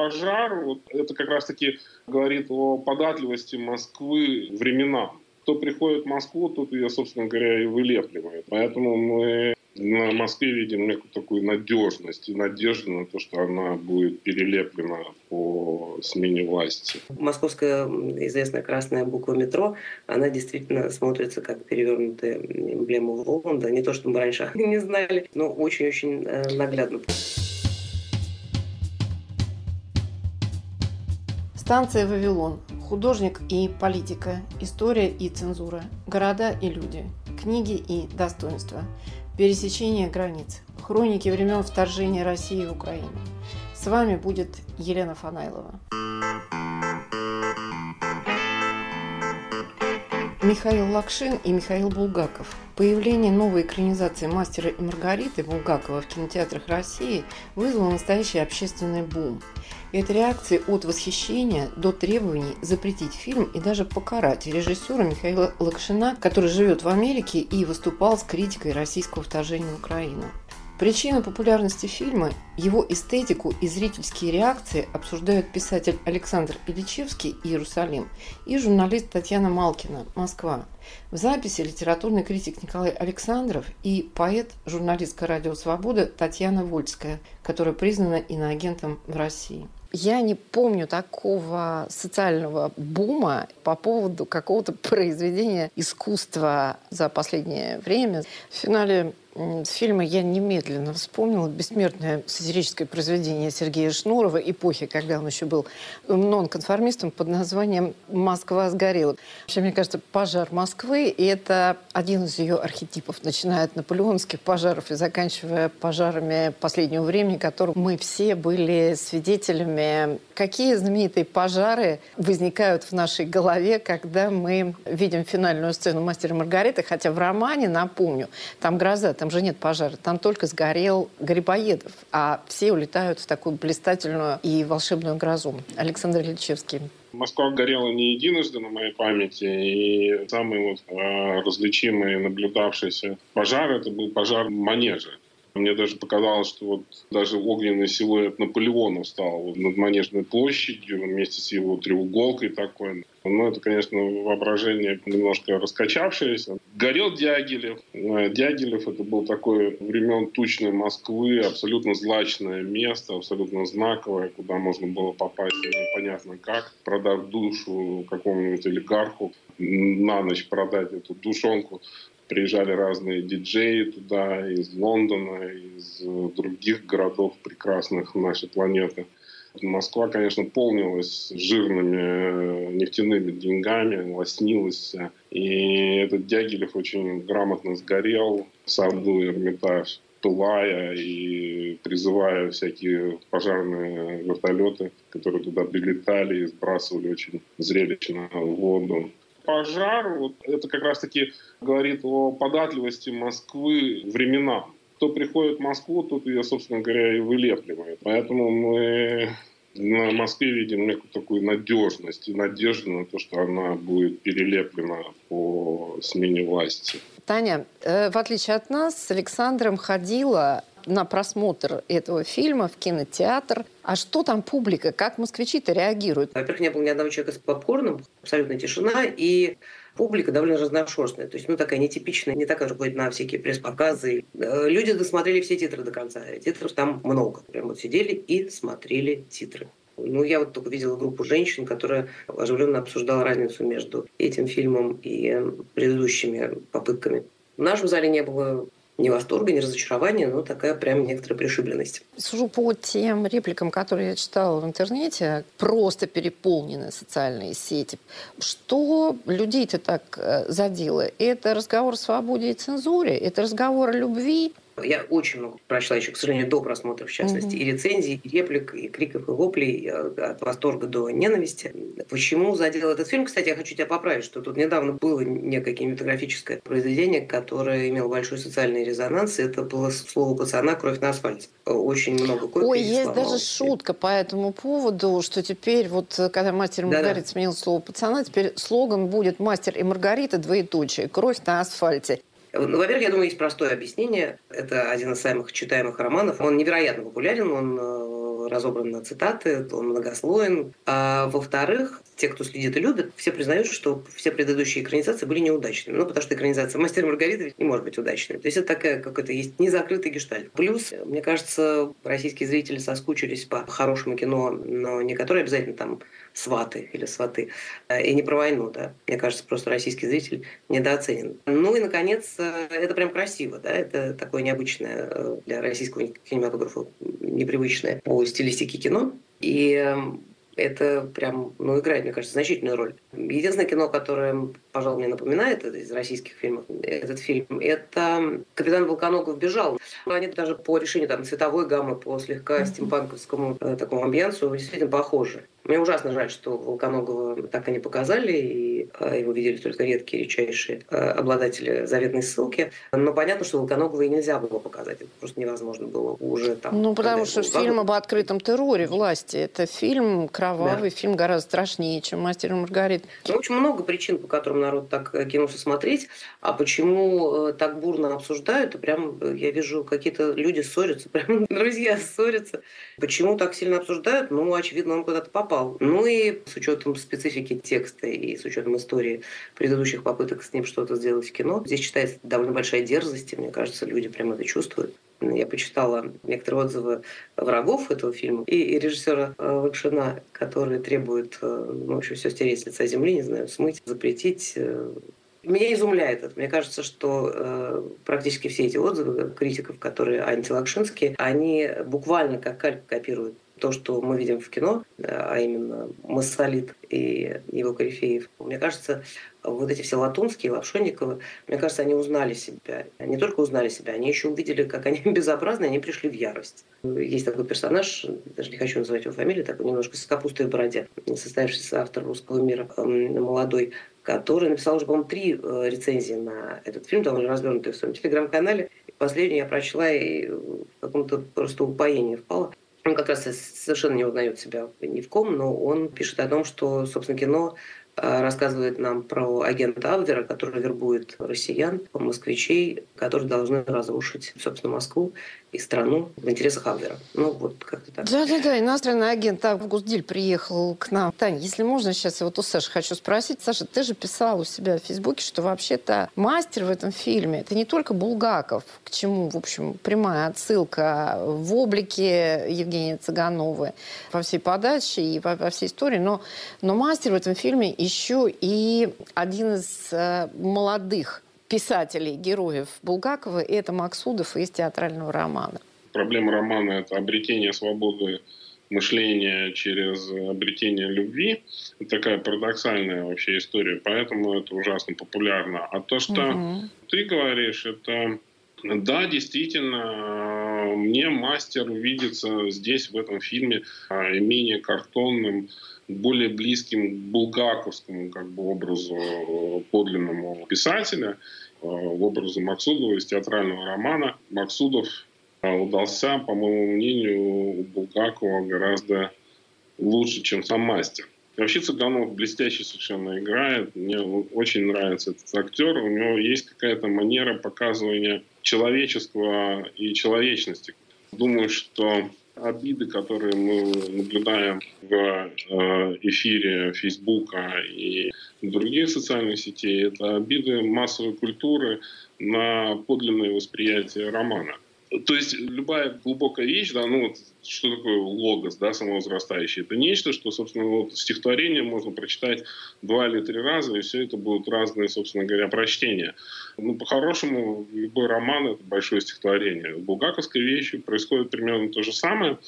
пожар, вот это как раз-таки говорит о податливости Москвы временам. Кто приходит в Москву, тот ее, собственно говоря, и вылепливает. Поэтому мы на Москве видим некую такую надежность и надежду на то, что она будет перелеплена по смене власти. Московская известная красная буква метро, она действительно смотрится как перевернутая эмблема Воланда. Не то, что мы раньше не знали, но очень-очень э, наглядно. Станция «Вавилон». Художник и политика. История и цензура. Города и люди. Книги и достоинства. Пересечение границ. Хроники времен вторжения России в Украину. С вами будет Елена Фанайлова. Михаил Лакшин и Михаил Булгаков. Появление новой экранизации «Мастера и Маргариты» Булгакова в кинотеатрах России вызвало настоящий общественный бум. Это реакции от восхищения до требований запретить фильм и даже покарать режиссера Михаила Лакшина, который живет в Америке и выступал с критикой российского вторжения в Украину. Причина популярности фильма – его эстетику и зрительские реакции обсуждают писатель Александр Ильичевский «Иерусалим» и журналист Татьяна Малкина «Москва». В записи литературный критик Николай Александров и поэт, журналистка «Радио Свобода» Татьяна Вольская, которая признана иноагентом в России. Я не помню такого социального бума по поводу какого-то произведения искусства за последнее время. В финале фильма я немедленно вспомнила бессмертное сатирическое произведение Сергея Шнурова эпохи, когда он еще был нонконформистом под названием «Москва сгорела». Вообще, мне кажется, пожар Москвы — это один из ее архетипов, начиная от наполеонских пожаров и заканчивая пожарами последнего времени, которым мы все были свидетелями. Какие знаменитые пожары возникают в нашей голове, когда мы видим финальную сцену «Мастера Маргариты», хотя в романе, напомню, там гроза там же нет пожара, там только сгорел Грибоедов, а все улетают в такую блистательную и волшебную грозу. Александр Ильичевский. Москва горела не единожды на моей памяти, и самый вот, э, различимый наблюдавшийся пожар это был пожар манежа. Мне даже показалось, что вот даже огненный силуэт Наполеона стал вот над Манежной площадью вместе с его треуголкой такой. Ну, это, конечно, воображение немножко раскачавшееся. Горел Дягилев. Э, Дягилев — это был такой времен тучной Москвы, абсолютно злачное место, абсолютно знаковое, куда можно было попасть непонятно как, продав душу какому-нибудь олигарху, на ночь продать эту душонку приезжали разные диджеи туда из Лондона, из других городов прекрасных нашей планеты. Москва, конечно, полнилась жирными э, нефтяными деньгами, лоснилась. И этот Дягилев очень грамотно сгорел, Сарду Эрмитаж, пылая и призывая всякие пожарные вертолеты, которые туда прилетали и сбрасывали очень зрелищно в воду пожар, вот это как раз-таки говорит о податливости Москвы временам. Кто приходит в Москву, тот ее, собственно говоря, и вылепливает. Поэтому мы на Москве видим некую такую надежность и надежду на то, что она будет перелеплена по смене власти. Таня, э, в отличие от нас, с Александром ходила на просмотр этого фильма в кинотеатр. А что там публика? Как москвичи-то реагируют? Во-первых, не было ни одного человека с попкорном, абсолютная тишина, и публика довольно разношерстная. То есть, ну, такая нетипичная, не такая же ходит на всякие пресс-показы. Э, люди досмотрели все титры до конца. Титров там много. Прям вот сидели и смотрели титры. Ну, я вот только видела группу женщин, которая оживленно обсуждала разницу между этим фильмом и предыдущими попытками. В нашем зале не было ни восторга, ни разочарования, но такая прям некоторая пришибленность. Сужу по тем репликам, которые я читала в интернете, просто переполнены социальные сети. Что людей-то так э, задело? Это разговор о свободе и цензуре? Это разговор о любви? Я очень много прочла еще, к сожалению, до просмотра, в частности, mm-hmm. и рецензий, и реплик, и криков, и воплей, э, от восторга до ненависти. Почему задел этот фильм? Кстати, я хочу тебя поправить, что тут недавно было некое кинематографическое произведение, которое имело большой социальный резонанс. Это было слово пацана «Кровь на асфальте». Очень много копий Ой, есть даже шутка по этому поводу, что теперь вот, когда «Мастер и Маргарита» сменил слово «пацана», теперь слоган будет «Мастер и Маргарита», двоеточие, «Кровь на асфальте». Ну, во-первых, я думаю, есть простое объяснение. Это один из самых читаемых романов. Он невероятно популярен, он э, разобран на цитаты, он многослоен. А во-вторых, те, кто следит и любит, все признают, что все предыдущие экранизации были неудачными. Ну, потому что экранизация «Мастера Маргарита» не может быть удачной. То есть это такая какой-то есть незакрытый гештальт. Плюс, мне кажется, российские зрители соскучились по хорошему кино, но не которое обязательно там сваты или сваты, э, и не про войну, да. Мне кажется, просто российский зритель недооценен. Ну и, наконец, э, это прям красиво, да, это такое необычное э, для российского кинематографа, непривычное по стилистике кино. И эм, это прям, ну, играет, мне кажется, значительную роль. Единственное кино, которое, пожалуй, мне напоминает это из российских фильмов, этот фильм, это «Капитан Волконогов бежал». Они даже по решению там, цветовой гаммы, по слегка стимпанковскому э, такому амбиансу действительно похожи. Мне ужасно жаль, что Волконогова так и не показали, и его видели только редкие, редчайшие а, обладатели заветной ссылки. Но понятно, что Волконогова и нельзя было показать. Это просто невозможно было уже там. Ну, потому что фильм об открытом терроре власти. Это фильм кровавый, да. фильм гораздо страшнее, чем «Мастер и Маргарита». Ну, очень много причин, по которым народ так э, кинулся смотреть. А почему э, так бурно обсуждают, и прям э, я вижу, какие-то люди ссорятся, прям друзья ссорятся. Почему так сильно обсуждают? Ну, очевидно, он куда-то попал. Ну и с учетом специфики текста и с учетом истории предыдущих попыток с ним что-то сделать в кино, здесь читается довольно большая дерзость, и мне кажется, люди прямо это чувствуют. Я почитала некоторые отзывы врагов этого фильма и режиссера э, Лакшина, которые требуют, э, ну, в общем, все стереть с лица земли, не знаю, смыть, запретить. Э. Меня изумляет это. Мне кажется, что э, практически все эти отзывы критиков, которые антилакшинские, они буквально как кальк копируют то, что мы видим в кино, а именно Массолит и его корифеев, мне кажется, вот эти все Латунские, Лапшонниковы, мне кажется, они узнали себя. Не только узнали себя, они еще увидели, как они безобразны, они пришли в ярость. Есть такой персонаж, даже не хочу называть его фамилию, такой немножко с капустой в бороде, состоявшийся автор «Русского мира», молодой, который написал уже, по-моему, три э, рецензии на этот фильм, довольно развернутые в своем телеграм-канале. Последнюю я прочла и в каком-то просто упоении впала. Он как раз совершенно не узнает себя ни в ком, но он пишет о том, что, собственно, кино рассказывает нам про агента Абвера, который вербует россиян, москвичей, которые должны разрушить, собственно, Москву и страну в интересах Абвера. Ну, вот как-то так. Да-да-да, иностранный агент Август Диль приехал к нам. Таня, если можно, сейчас я вот у Саши хочу спросить. Саша, ты же писал у себя в Фейсбуке, что вообще-то мастер в этом фильме – это не только Булгаков, к чему, в общем, прямая отсылка в облике Евгения Цыгановой во всей подаче и во всей истории, но, но мастер в этом фильме еще и один из э, молодых писателей, героев Булгакова, и это Максудов из театрального романа. Проблема романа – это обретение свободы мышления через обретение любви. Это такая парадоксальная вообще история, поэтому это ужасно популярно. А то, что угу. ты говоришь, это да, действительно, мне мастер видится здесь, в этом фильме, менее картонным, более близким булгаковскому как бы, образу э, подлинному писателя, э, образу Максудова из театрального романа. Максудов э, удался, по моему мнению, у Булгакова гораздо лучше, чем сам мастер. Вообще Цыганов блестяще совершенно играет. Мне очень нравится этот актер. У него есть какая-то манера показывания человеческого и человечности. Думаю, что обиды, которые мы наблюдаем в э, эфире Фейсбука и других социальных сетей, это обиды массовой культуры на подлинное восприятие романа. То есть любая глубокая вещь, да, ну вот что такое логос, да, самовозрастающий, это нечто, что, собственно, вот стихотворение можно прочитать два или три раза, и все это будут разные, собственно говоря, прочтения. Ну, по-хорошему, любой роман — это большое стихотворение. В булгаковской вещи происходит примерно то же самое.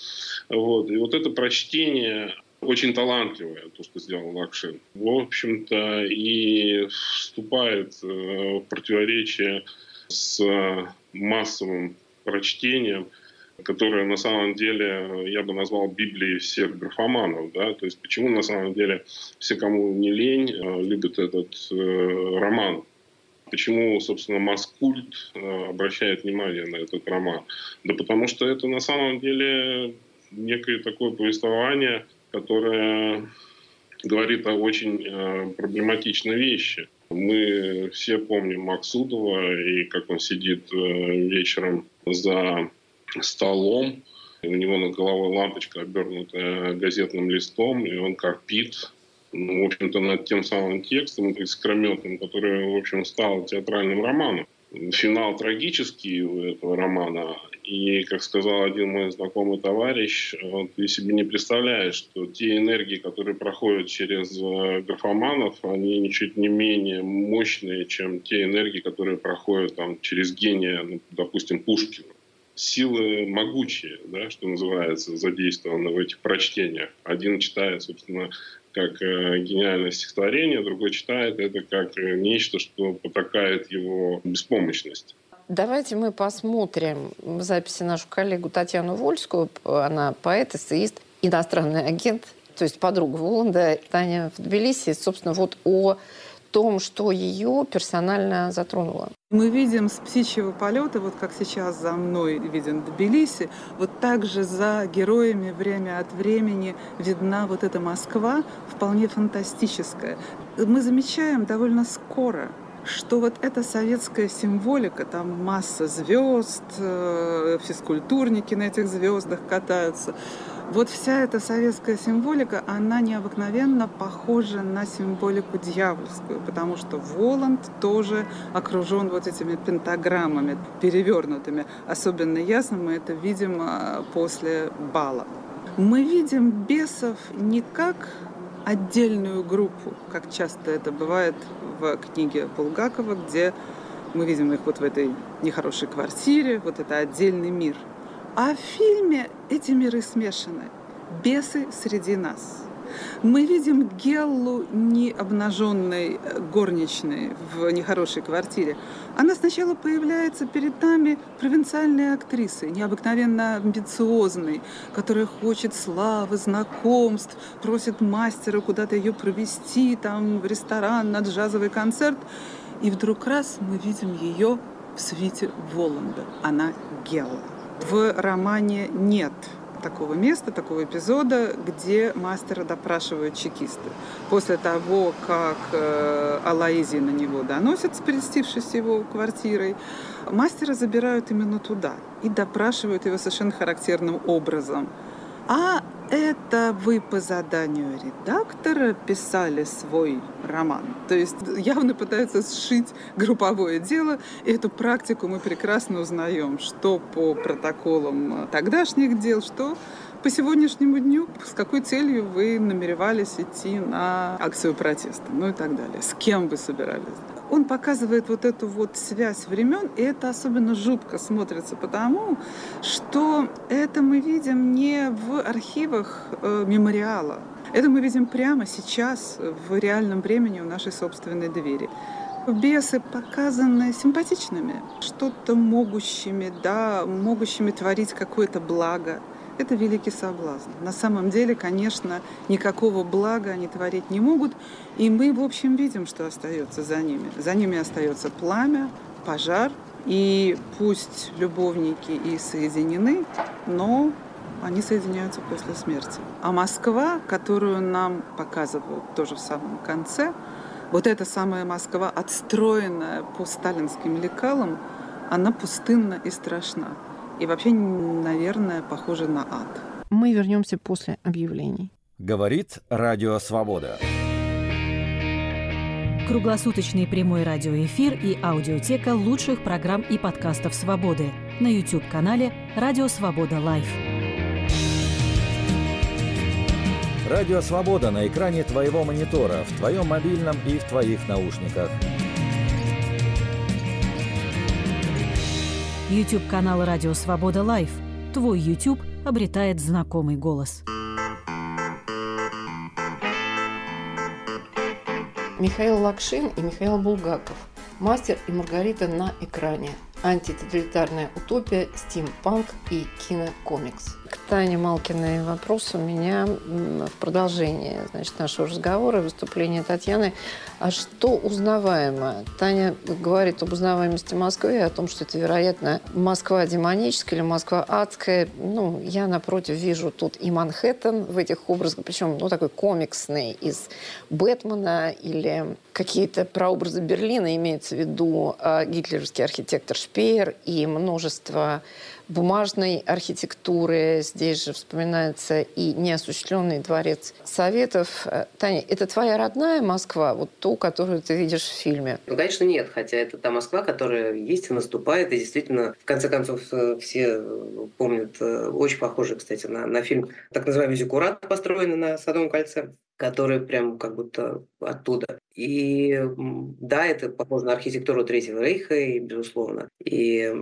Вот. И вот это прочтение очень талантливое, то, что сделал Лакшин. В общем-то, и вступает э, в противоречие с массовым прочтением, которое на самом деле я бы назвал Библией всех графоманов. Да? То есть почему на самом деле все, кому не лень, э, любят этот э, роман. Почему, собственно, Маскульт э, обращает внимание на этот роман? Да потому что это на самом деле некое такое повествование, которое говорит о очень э, проблематичной вещи. Мы все помним Максудова и как он сидит э, вечером за столом У него над головой лампочка, обернутая газетным листом, и он корпит, ну, в общем-то, над тем самым текстом, искрометным, который, в общем, стал театральным романом. Финал трагический у этого романа, и, как сказал один мой знакомый товарищ, вот, ты себе не представляешь, что те энергии, которые проходят через э, графоманов, они ничуть не менее мощные, чем те энергии, которые проходят там, через гения, ну, допустим, Пушкина. Силы могучие, да, что называется, задействованы в этих прочтениях. Один читает, собственно, как э, гениальное стихотворение, другой читает это как э, нечто, что потакает его беспомощность. Давайте мы посмотрим записи нашу коллегу Татьяну Вольскую. Она поэт, эссеист, иностранный агент, то есть подруга Воланда, Таня в Тбилиси. Собственно, вот о том, что ее персонально затронуло. Мы видим с птичьего полета, вот как сейчас за мной виден Тбилиси, вот также за героями время от времени видна вот эта Москва, вполне фантастическая. Мы замечаем довольно скоро, что вот эта советская символика, там масса звезд, э, физкультурники на этих звездах катаются, вот вся эта советская символика, она необыкновенно похожа на символику дьявольскую, потому что Воланд тоже окружен вот этими пентаграммами перевернутыми. Особенно ясно мы это видим э, после бала. Мы видим бесов не как отдельную группу, как часто это бывает в книге Булгакова, где мы видим их вот в этой нехорошей квартире, вот это отдельный мир. А в фильме эти миры смешаны. Бесы среди нас. Мы видим Геллу не обнаженной э, горничной в нехорошей квартире. Она сначала появляется перед нами провинциальной актрисой, необыкновенно амбициозной, которая хочет славы, знакомств, просит мастера куда-то ее провести, там, в ресторан, на джазовый концерт. И вдруг раз мы видим ее в свите Воланда. Она Гелла. В романе нет такого места, такого эпизода, где мастера допрашивают чекисты. После того, как э, Алаизи на него доносят, прельстившись его квартирой, мастера забирают именно туда и допрашивают его совершенно характерным образом. А это вы по заданию редактора писали свой роман. То есть явно пытаются сшить групповое дело. И эту практику мы прекрасно узнаем, что по протоколам тогдашних дел, что по сегодняшнему дню, с какой целью вы намеревались идти на акцию протеста, ну и так далее, с кем вы собирались он показывает вот эту вот связь времен, и это особенно жутко смотрится, потому что это мы видим не в архивах э, мемориала, это мы видим прямо сейчас, в реальном времени у нашей собственной двери. Бесы показаны симпатичными, что-то могущими, да, могущими творить какое-то благо – это великий соблазн. На самом деле, конечно, никакого блага они творить не могут, и мы, в общем, видим, что остается за ними. За ними остается пламя, пожар, и пусть любовники и соединены, но они соединяются после смерти. А Москва, которую нам показывают тоже в самом конце, вот эта самая Москва, отстроенная по сталинским лекалам, она пустынна и страшна и вообще, наверное, похоже на ад. Мы вернемся после объявлений. Говорит Радио Свобода. Круглосуточный прямой радиоэфир и аудиотека лучших программ и подкастов «Свободы» на YouTube-канале «Радио Свобода Лайв». Радио Свобода на экране твоего монитора, в твоем мобильном и в твоих наушниках – YouTube-канал «Радио Свобода Live». Твой YouTube обретает знакомый голос. Михаил Лакшин и Михаил Булгаков. Мастер и Маргарита на экране. Антитоталитарная утопия, стимпанк и кинокомикс. Тане Малкиной вопрос у меня в продолжении значит, нашего разговора, выступления Татьяны. А что узнаваемо? Таня говорит об узнаваемости Москвы, о том, что это, вероятно, Москва демоническая или Москва адская. Ну, я, напротив, вижу тут и Манхэттен в этих образах, причем, ну, такой комиксный из Бэтмена или какие-то прообразы Берлина, имеется в виду э, гитлеровский архитектор Шпеер и множество бумажной архитектуры. Здесь же вспоминается и неосуществленный дворец Советов. Э, Таня, это твоя родная Москва, вот ту, которую ты видишь в фильме? Ну, конечно, нет, хотя это та Москва, которая есть и наступает, и действительно, в конце концов, э, все помнят, э, очень похоже, кстати, на, на фильм так называемый «Зиккурат», построенный на Садовом кольце который прям как будто оттуда. И да, это похоже на архитектуру Третьего Рейха, и, безусловно. И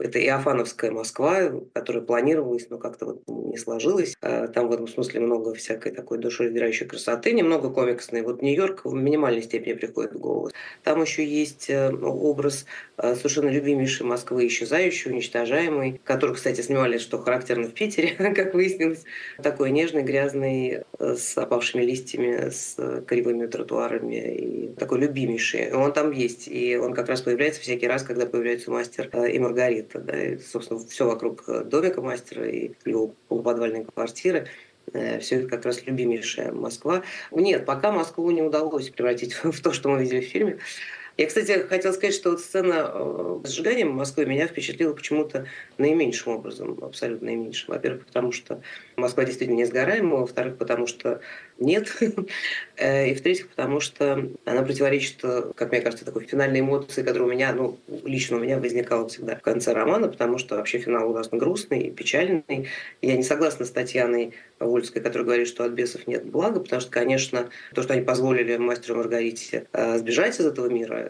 это Иофановская Москва, которая планировалась, но как-то вот не сложилось. А там в этом смысле много всякой такой душераздирающей красоты, немного комиксной. Вот Нью-Йорк в минимальной степени приходит в голову. Там еще есть э, образ э, совершенно любимейшей Москвы, исчезающей, уничтожаемой, который, кстати, снимали, что характерно в Питере, как выяснилось. Такой нежный, грязный, э, с опавшими листьями, с кривыми тротуарами. И такой любимейший. Он там есть. И он как раз появляется всякий раз, когда появляется мастер и Маргарита это, да, и, собственно, все вокруг э, домика мастера и его полуподвальной квартиры. Э, все это как раз любимейшая Москва. Нет, пока Москву не удалось превратить в то, что мы видели в фильме. Я, кстати, хотела сказать, что вот сцена э, с сжиганием Москвы меня впечатлила почему-то наименьшим образом, абсолютно наименьшим. Во-первых, потому что Москва действительно не сгораемая, во-вторых, потому что нет, э, и в-третьих, потому что она противоречит, как мне кажется, такой финальной эмоции, которая у меня, ну, лично у меня возникала всегда в конце романа, потому что вообще финал ужасно грустный и печальный. Я не согласна с Татьяной Вольской, которая говорит, что от бесов нет блага, потому что, конечно, то, что они позволили мастеру Маргарите э, сбежать из этого мира, э,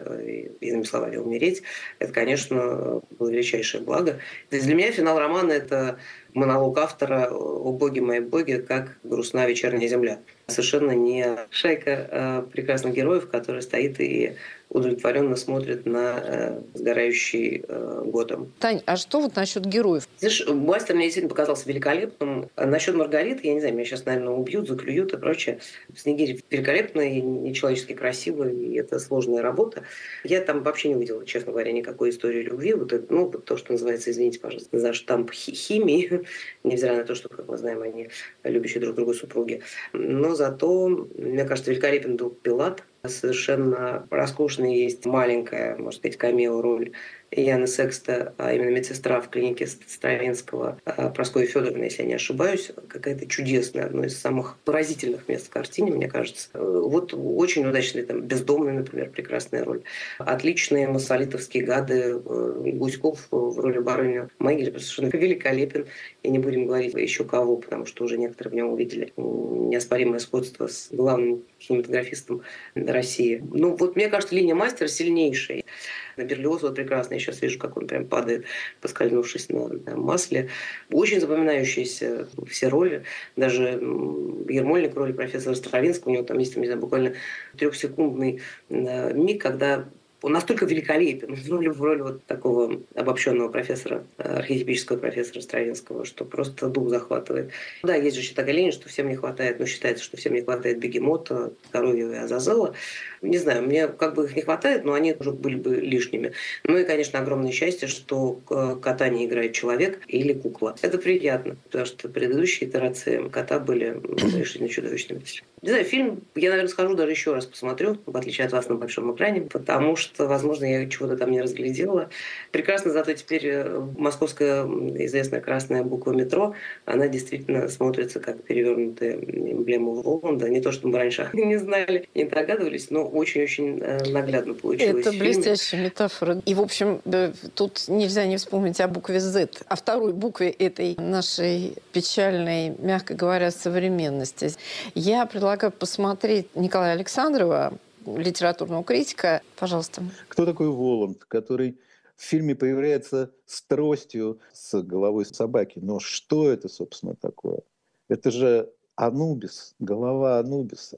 иными словами, умереть, это, конечно, было величайшее благо. То есть для меня финал романа – это монолог автора «О боги мои боги, как грустна вечерняя земля». Совершенно не шайка а прекрасных героев, которая стоит и удовлетворенно смотрит на э, сгорающий э, Готэм. Тань, а что вот насчет героев? Знаешь, мастер мне действительно показался великолепным. А насчет Маргариты, я не знаю, меня сейчас, наверное, убьют, заклюют и прочее. Снегирь великолепный, нечеловечески красивый, и это сложная работа. Я там вообще не увидела, честно говоря, никакой истории любви. Вот это, ну, вот то, что называется, извините, пожалуйста, за штамп химии, невзирая на то, что, как мы знаем, они любящие друг друга супруги. Но зато, мне кажется, великолепен был Пилат, совершенно роскошная есть маленькая, можно сказать, камео-роль Яны Секста, а именно медсестра в клинике Стравинского, а, Прасковья Федоровна, если я не ошибаюсь, какая-то чудесная, одно из самых поразительных мест в картине, мне кажется. Вот очень удачный, там, бездомный, например, прекрасная роль. Отличные массолитовские гады, э, Гуськов в роли барыни Магель совершенно великолепен. И не будем говорить еще кого, потому что уже некоторые в нем увидели неоспоримое сходство с главным кинематографистом России. Ну, вот мне кажется, линия мастера сильнейшая. На Берлиоз вот прекрасно, я сейчас вижу, как он прям падает, поскользнувшись на, на масле. Очень запоминающиеся все роли. Даже Ермольник роли профессора Стравинского, у него там есть, не знаю, буквально трехсекундный э, миг, когда он настолько великолепен в роли, в роли вот такого обобщенного профессора, э, архетипического профессора Стравинского, что просто дух захватывает. Да, есть же еще такая линия, что всем не хватает, ну, считается, что всем не хватает Бегемота, Коровьева и Азазела. Не знаю, мне как бы их не хватает, но они уже были бы лишними. Ну и, конечно, огромное счастье, что кота не играет человек или кукла. Это приятно, потому что предыдущие итерации кота были решительно чудовищными. Не знаю, фильм я, наверное, схожу даже еще раз посмотрю, в отличие от вас на большом экране, потому что, возможно, я чего-то там не разглядела. Прекрасно, зато теперь э, московская известная красная буква метро, она действительно смотрится как перевернутая эмблема Воланда. Не то, что мы раньше не знали, не догадывались, но очень-очень э, наглядно получилось. Это блестящая метафора. И, в общем, тут нельзя не вспомнить о букве Z, о второй букве этой нашей печальной, мягко говоря, современности. Я предлагаю предлагаю посмотреть Николая Александрова, литературного критика. Пожалуйста. Кто такой Воланд, который в фильме появляется с тростью, с головой собаки? Но что это, собственно, такое? Это же Анубис, голова Анубиса.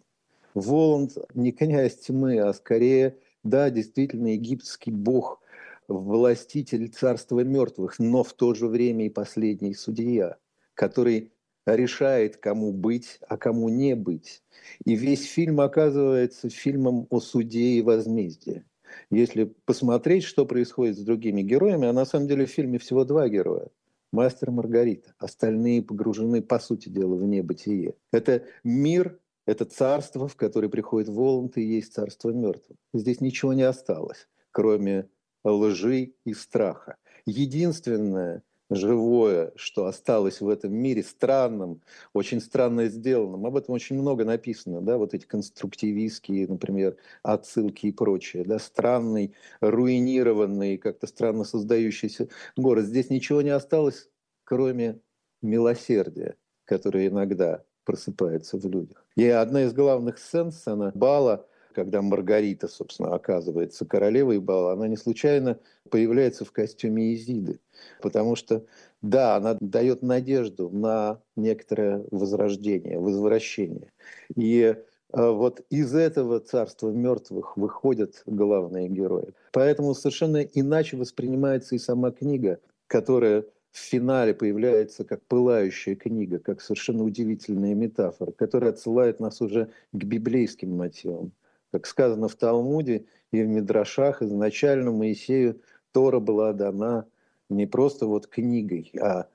Воланд не князь тьмы, а скорее, да, действительно, египетский бог, властитель царства мертвых, но в то же время и последний судья, который решает, кому быть, а кому не быть. И весь фильм оказывается фильмом о суде и возмездии. Если посмотреть, что происходит с другими героями, а на самом деле в фильме всего два героя. Мастер Маргарита. Остальные погружены, по сути дела, в небытие. Это мир, это царство, в которое приходит Воланд, и есть царство мертвых. Здесь ничего не осталось, кроме лжи и страха. Единственное, живое, что осталось в этом мире, странным, очень странно сделанным. Об этом очень много написано, да, вот эти конструктивистские, например, отсылки и прочее, да, странный, руинированный, как-то странно создающийся город. Здесь ничего не осталось, кроме милосердия, которое иногда просыпается в людях. И одна из главных сцен, сцена бала, когда Маргарита, собственно, оказывается королевой бала, она не случайно появляется в костюме Изиды. Потому что, да, она дает надежду на некоторое возрождение, возвращение. И э, вот из этого царства мертвых выходят главные герои. Поэтому совершенно иначе воспринимается и сама книга, которая в финале появляется как пылающая книга, как совершенно удивительная метафора, которая отсылает нас уже к библейским мотивам. Как сказано в Талмуде и в Мидрашах, изначально Моисею Тора была дана не просто вот книгой, а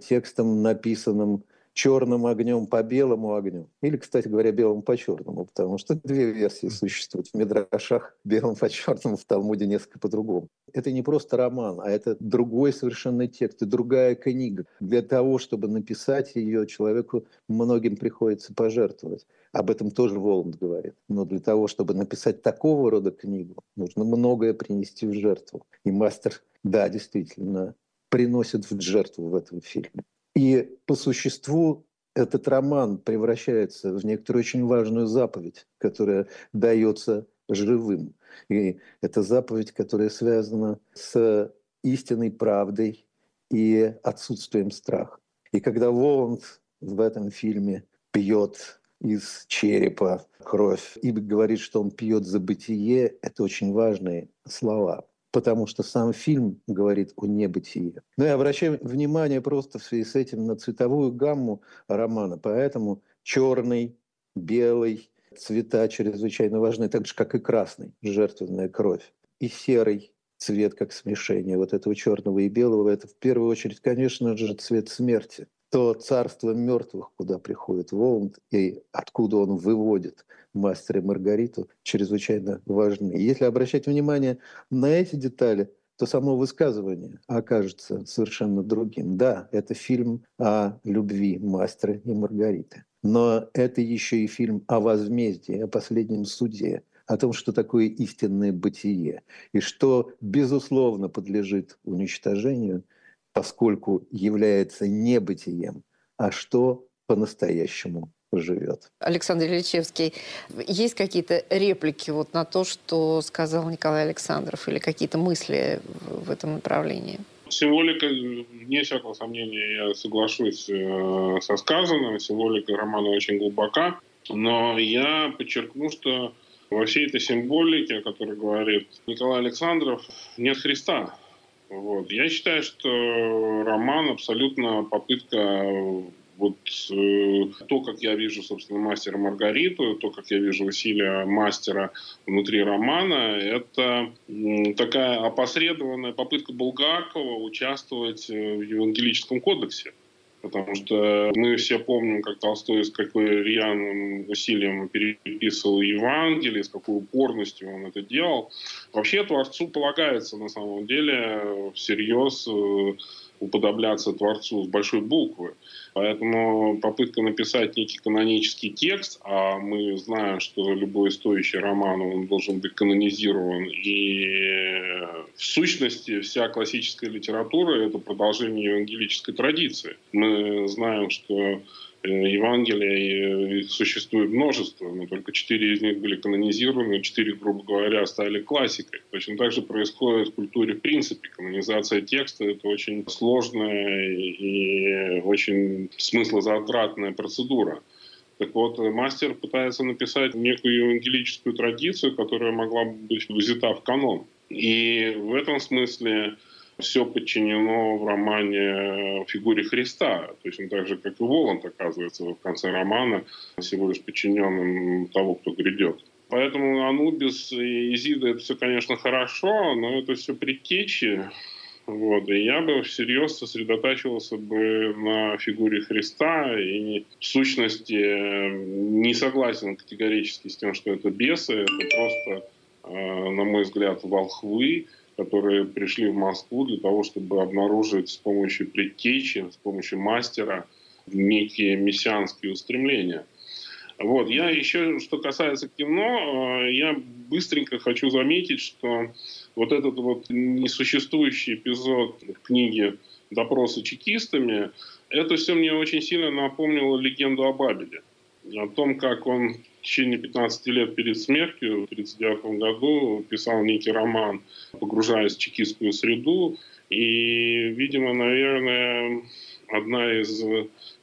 текстом, написанным черным огнем по белому огню. Или, кстати говоря, белым по черному, потому что две версии существуют. В Мидрашах белым по черному, в Талмуде несколько по-другому. Это не просто роман, а это другой совершенно текст и другая книга. Для того, чтобы написать ее, человеку многим приходится пожертвовать. Об этом тоже Воланд говорит. Но для того, чтобы написать такого рода книгу, нужно многое принести в жертву. И мастер, да, действительно, приносит в жертву в этом фильме. И по существу этот роман превращается в некоторую очень важную заповедь, которая дается живым. И это заповедь, которая связана с истинной правдой и отсутствием страха. И когда Воланд в этом фильме пьет из черепа кровь и говорит, что он пьет за бытие, это очень важные слова потому что сам фильм говорит о небытии. Но я обращаю внимание просто в связи с этим на цветовую гамму романа, поэтому черный, белый, цвета чрезвычайно важны, так же, как и красный, жертвенная кровь, и серый цвет как смешение вот этого черного и белого, это в первую очередь, конечно же, цвет смерти то царство мертвых, куда приходит Воланд и откуда он выводит мастера и Маргариту, чрезвычайно важны. Если обращать внимание на эти детали, то само высказывание окажется совершенно другим. Да, это фильм о любви мастера и Маргариты. Но это еще и фильм о возмездии, о последнем суде, о том, что такое истинное бытие, и что, безусловно, подлежит уничтожению – поскольку является небытием, а что по-настоящему живет. Александр Ильичевский, есть какие-то реплики вот на то, что сказал Николай Александров, или какие-то мысли в этом направлении? Символика, вне всякого сомнения, я соглашусь э, со сказанным. Символика романа очень глубока. Но я подчеркну, что во всей этой символике, о которой говорит Николай Александров, нет Христа. Вот. Я считаю, что роман абсолютно попытка вот э, то, как я вижу, собственно, мастера Маргариту, то, как я вижу усилия мастера внутри романа, это э, такая опосредованная попытка Булгакова участвовать э, в Евангелическом кодексе. Потому что мы все помним, как Толстой с какой рьяным усилием переписывал Евангелие, с какой упорностью он это делал. Вообще Творцу полагается на самом деле всерьез э, уподобляться Творцу с большой буквы. Поэтому попытка написать некий канонический текст, а мы знаем, что любой стоящий роман он должен быть канонизирован, и в сущности вся классическая литература – это продолжение евангелической традиции. Мы знаем, что Евангелия, их существует множество, но только четыре из них были канонизированы, четыре, грубо говоря, стали классикой. Точно так же происходит в культуре в принципе. Канонизация текста – это очень сложная и очень смыслозатратная процедура. Так вот, мастер пытается написать некую евангелическую традицию, которая могла бы быть взята в канон. И в этом смысле все подчинено в романе фигуре Христа. Точно так же, как и Воланд оказывается в конце романа всего лишь подчиненным того, кто грядет. Поэтому Анубис и Изида это все, конечно, хорошо, но это все предтечи. Вот. И я бы всерьез сосредотачивался бы на фигуре Христа и в сущности не согласен категорически с тем, что это бесы, это просто, э, на мой взгляд, волхвы, которые пришли в Москву для того, чтобы обнаружить с помощью предтечи, с помощью мастера некие мессианские устремления. Вот. Я еще, что касается кино, э, я быстренько хочу заметить, что вот этот вот несуществующий эпизод книги «Допросы чекистами», это все мне очень сильно напомнило легенду о Бабеле. О том, как он в течение 15 лет перед смертью, в 1939 году, писал некий роман, погружаясь в чекистскую среду. И, видимо, наверное, одна из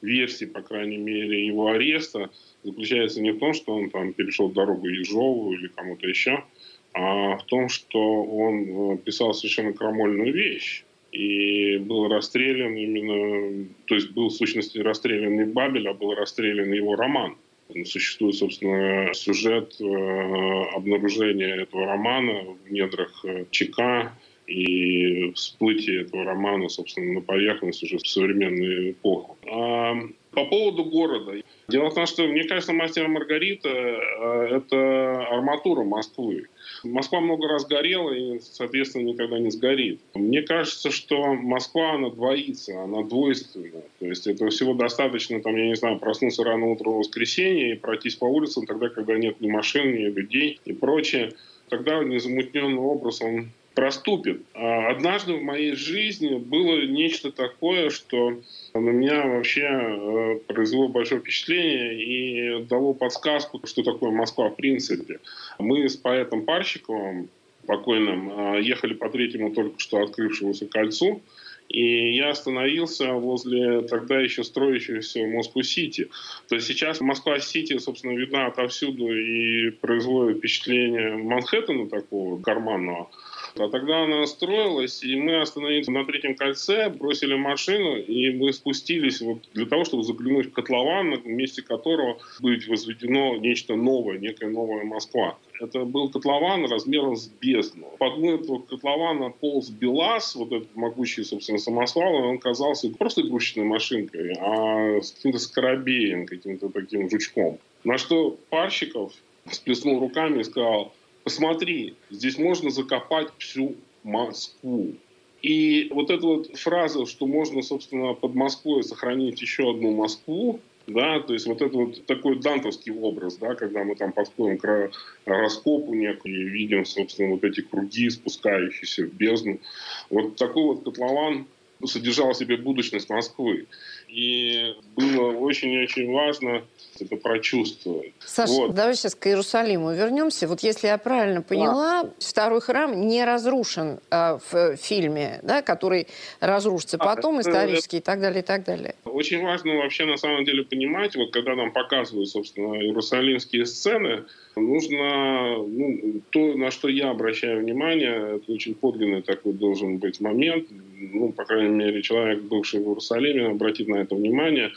версий, по крайней мере, его ареста заключается не в том, что он там перешел дорогу Ежову или кому-то еще, а в том, что он э, писал совершенно крамольную вещь и был расстрелян именно, то есть был в сущности расстрелян не Бабель, а был расстрелян его роман. Существует, собственно, сюжет э, обнаружения этого романа в недрах э, ЧК и всплытие этого романа, собственно, на поверхность уже в современную эпоху. А по поводу города. Дело в том, что, мне кажется, «Мастер Маргарита» э, — это арматура Москвы. Москва много раз горела и, соответственно, никогда не сгорит. Мне кажется, что Москва, она двоится, она двойственна. То есть это всего достаточно, там, я не знаю, проснуться рано утром в воскресенье и пройтись по улицам тогда, когда нет ни машин, ни людей и прочее. Тогда незамутненный образ, он проступит. А однажды в моей жизни было нечто такое, что на меня вообще э, произвело большое впечатление и дало подсказку, что такое Москва в принципе. Мы с поэтом Парщиковым, покойным, э, ехали по третьему только что открывшемуся кольцу, и я остановился возле тогда еще строящегося Москву-Сити. То есть сейчас Москва-Сити, собственно, видна отовсюду и производит впечатление Манхэттена такого карманного. А тогда она строилась, и мы остановились на третьем кольце, бросили машину, и мы спустились вот для того, чтобы заглянуть в котлован, на месте которого будет возведено нечто новое, некая новая Москва. Это был котлован размером с бездну. Под дну этого котлована полз БелАЗ, вот этот могучий, собственно, самосвал, он казался просто игрушечной машинкой, а с каким-то скоробеем, каким-то таким жучком. На что Парщиков сплеснул руками и сказал, посмотри, здесь можно закопать всю Москву. И вот эта вот фраза, что можно, собственно, под Москвой сохранить еще одну Москву, да, то есть вот это вот такой дантовский образ, да, когда мы там подходим к раскопу некому и видим, собственно, вот эти круги, спускающиеся в бездну. Вот такой вот котлован содержал в себе будущность Москвы. И было очень-очень важно это прочувствовать. Саша, вот. давай сейчас к Иерусалиму вернемся. Вот если я правильно поняла, да. второй храм не разрушен э, в фильме, да, который разрушится а, потом это, исторически это, и так далее, и так далее. Очень важно вообще на самом деле понимать, вот когда нам показывают, собственно, иерусалимские сцены, нужно, ну, то, на что я обращаю внимание, это очень подлинный такой должен быть момент, ну, по крайней мере, человек, бывший в Иерусалиме, обратит на это внимание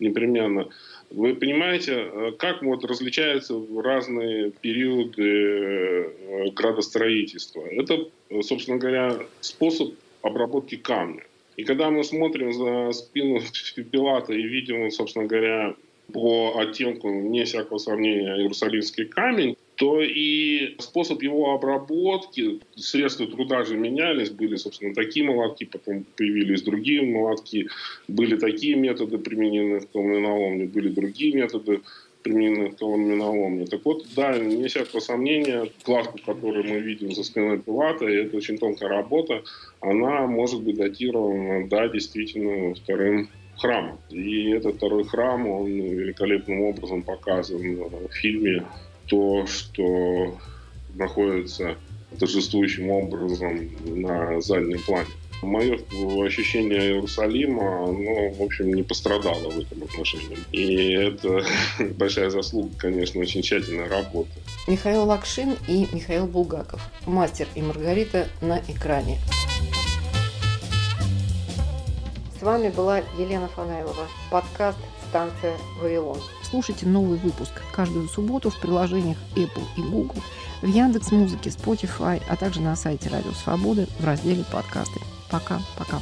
непременно. Вы понимаете, э, как вот различаются разные периоды э, градостроительства? Это, собственно говоря, способ обработки камня. И когда мы смотрим за спину Пилата и видим, собственно говоря, по оттенку, не всякого сомнения, иерусалимский камень, то и способ его обработки, средства труда же менялись, были, собственно, такие молотки, потом появились другие молотки, были такие методы применены в каменоломне, были другие методы применены в каменоломне. Так вот, да, не всякого сомнения, кладку, которую мы видим за спиной Пилата, это очень тонкая работа, она может быть датирована, да, действительно, вторым храмом. И этот второй храм, он великолепным образом показан в фильме то, что находится торжествующим образом на заднем плане. Мое ощущение Иерусалима, оно, в общем, не пострадало в этом отношении. И это большая заслуга, конечно, очень тщательной работы. Михаил Лакшин и Михаил Булгаков. Мастер и Маргарита на экране. С вами была Елена Фанайлова. Подкаст «Станция Вавилон». Слушайте новый выпуск каждую субботу в приложениях Apple и Google, в Яндекс Музыке, Spotify, а также на сайте Радио Свободы в разделе «Подкасты». Пока-пока.